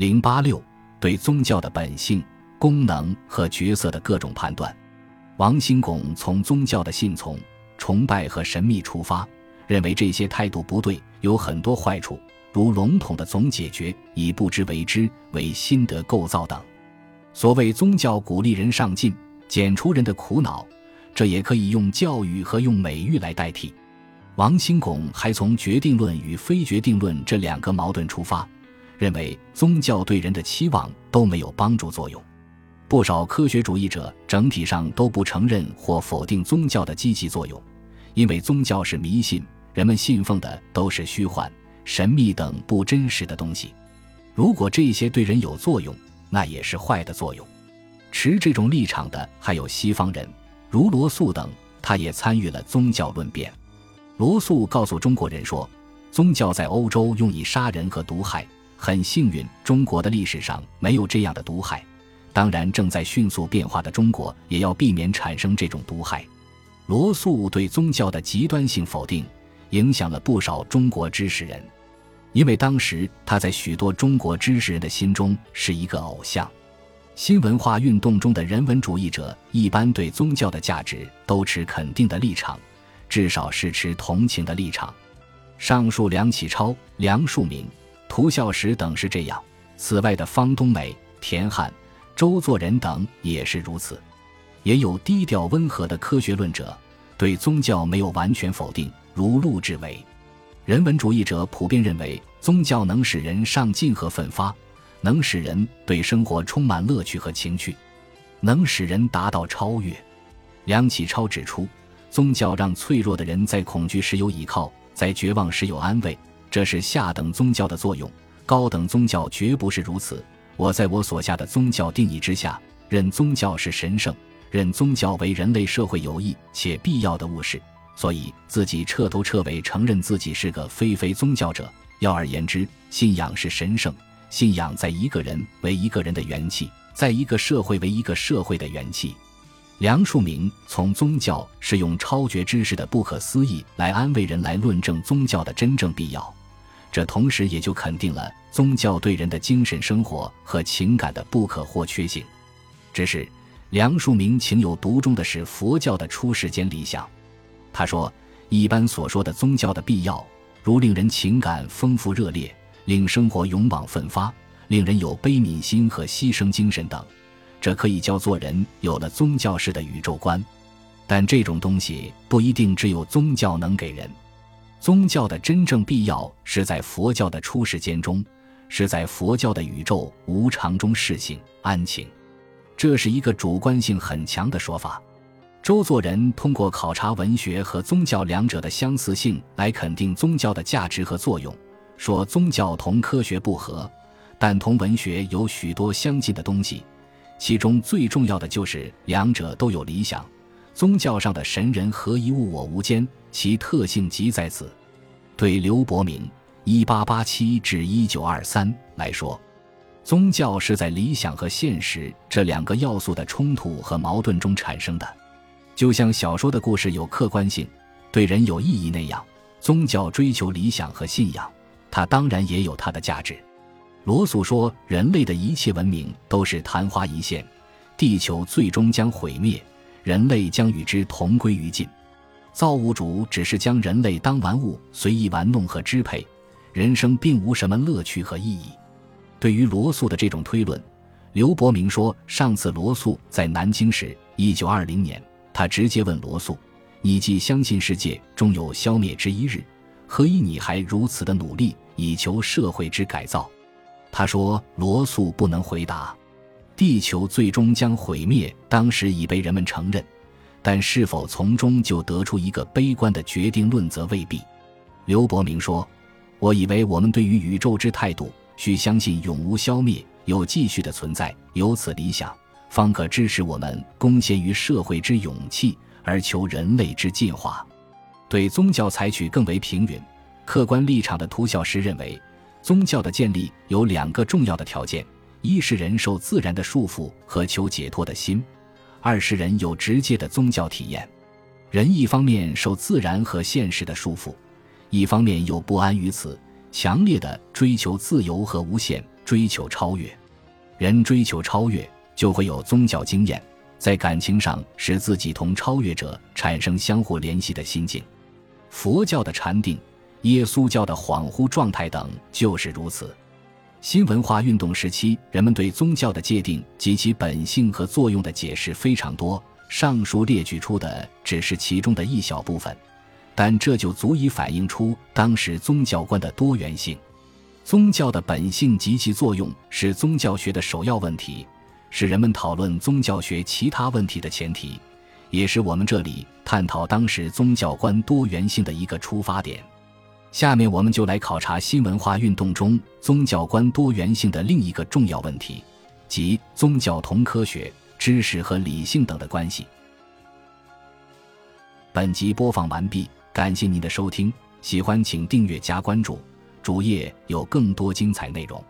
零八六对宗教的本性、功能和角色的各种判断。王兴拱从宗教的信从、崇拜和神秘出发，认为这些态度不对，有很多坏处，如笼统的总解决、以不知为知、为心得构造等。所谓宗教鼓励人上进，减除人的苦恼，这也可以用教育和用美育来代替。王兴拱还从决定论与非决定论这两个矛盾出发，认为宗教对人的期望都没有帮助作用。不少科学主义者整体上都不承认或否定宗教的积极作用，因为宗教是迷信，人们信奉的都是虚幻、神秘等不真实的东西。如果这些对人有作用，那也是坏的作用。持这种立场的还有西方人，如罗素等，他也参与了宗教论辩。罗素告诉中国人说，宗教在欧洲用以杀人和毒害，很幸运，中国的历史上没有这样的毒害。当然，正在迅速变化的中国也要避免产生这种毒害。罗素对宗教的极端性否定，影响了不少中国知识人，因为当时他在许多中国知识人的心中是一个偶像。新文化运动中的人文主义者一般对宗教的价值都持肯定的立场，至少是持同情的立场。上述梁启超、梁漱溟、涂孝时等是这样，此外的方东美、田汉。周作人等也是如此，也有低调温和的科学论者，对宗教没有完全否定，如陆志伟。人文主义者普遍认为，宗教能使人上进和奋发，能使人对生活充满乐趣和情趣，能使人达到超越。梁启超指出，宗教让脆弱的人在恐惧时有依靠，在绝望时有安慰，这是下等宗教的作用，高等宗教绝不是如此。我在我所下的宗教定义之下，认宗教是神圣，认宗教为人类社会有益且必要的物事，所以自己彻头彻尾承认自己是个非非宗教者。要而言之，信仰是神圣，信仰在一个人为一个人的元气，在一个社会为一个社会的元气。梁漱溟从宗教是用超绝知识的不可思议来安慰人，来论证宗教的真正必要。这同时也就肯定了宗教对人的精神生活和情感的不可或缺性。只是梁漱溟情有独钟的是佛教的出世间理想。他说：“一般所说的宗教的必要，如令人情感丰富热烈，令生活勇往奋发，令人有悲悯心和牺牲精神等，这可以叫做人有了宗教式的宇宙观。但这种东西不一定只有宗教能给人。”宗教的真正必要是在佛教的出世间中，是在佛教的宇宙无常中适性安情，这是一个主观性很强的说法。周作人通过考察文学和宗教两者的相似性来肯定宗教的价值和作用，说宗教同科学不合，但同文学有许多相近的东西，其中最重要的就是两者都有理想。宗教上的神人合一物我无间，其特性即在此。对刘伯明（一八八七至一九二三）来说，宗教是在理想和现实这两个要素的冲突和矛盾中产生的。就像小说的故事有客观性，对人有意义那样，宗教追求理想和信仰，它当然也有它的价值。罗素说：“人类的一切文明都是昙花一现，地球最终将毁灭。”人类将与之同归于尽，造物主只是将人类当玩物随意玩弄和支配，人生并无什么乐趣和意义。对于罗素的这种推论，刘伯明说：上次罗素在南京时，一九二零年，他直接问罗素：“你既相信世界终有消灭之一日，何以你还如此的努力以求社会之改造？”他说：“罗素不能回答。”地球最终将毁灭，当时已被人们承认，但是否从中就得出一个悲观的决定论，则未必。刘伯明说：“我以为我们对于宇宙之态度，需相信永无消灭，有继续的存在，有此理想，方可支持我们贡献于社会之勇气，而求人类之进化。”对宗教采取更为平允、客观立场的涂孝时认为，宗教的建立有两个重要的条件。一是人受自然的束缚和求解脱的心，二是人有直接的宗教体验。人一方面受自然和现实的束缚，一方面又不安于此，强烈的追求自由和无限，追求超越。人追求超越，就会有宗教经验，在感情上使自己同超越者产生相互联系的心境。佛教的禅定，耶稣教的恍惚状态等就是如此。新文化运动时期，人们对宗教的界定及其本性和作用的解释非常多。上述列举出的只是其中的一小部分，但这就足以反映出当时宗教观的多元性。宗教的本性及其作用是宗教学的首要问题，是人们讨论宗教学其他问题的前提，也是我们这里探讨当时宗教观多元性的一个出发点。下面我们就来考察新文化运动中宗教观多元性的另一个重要问题，即宗教同科学、知识和理性等的关系。本集播放完毕，感谢您的收听，喜欢请订阅加关注，主页有更多精彩内容。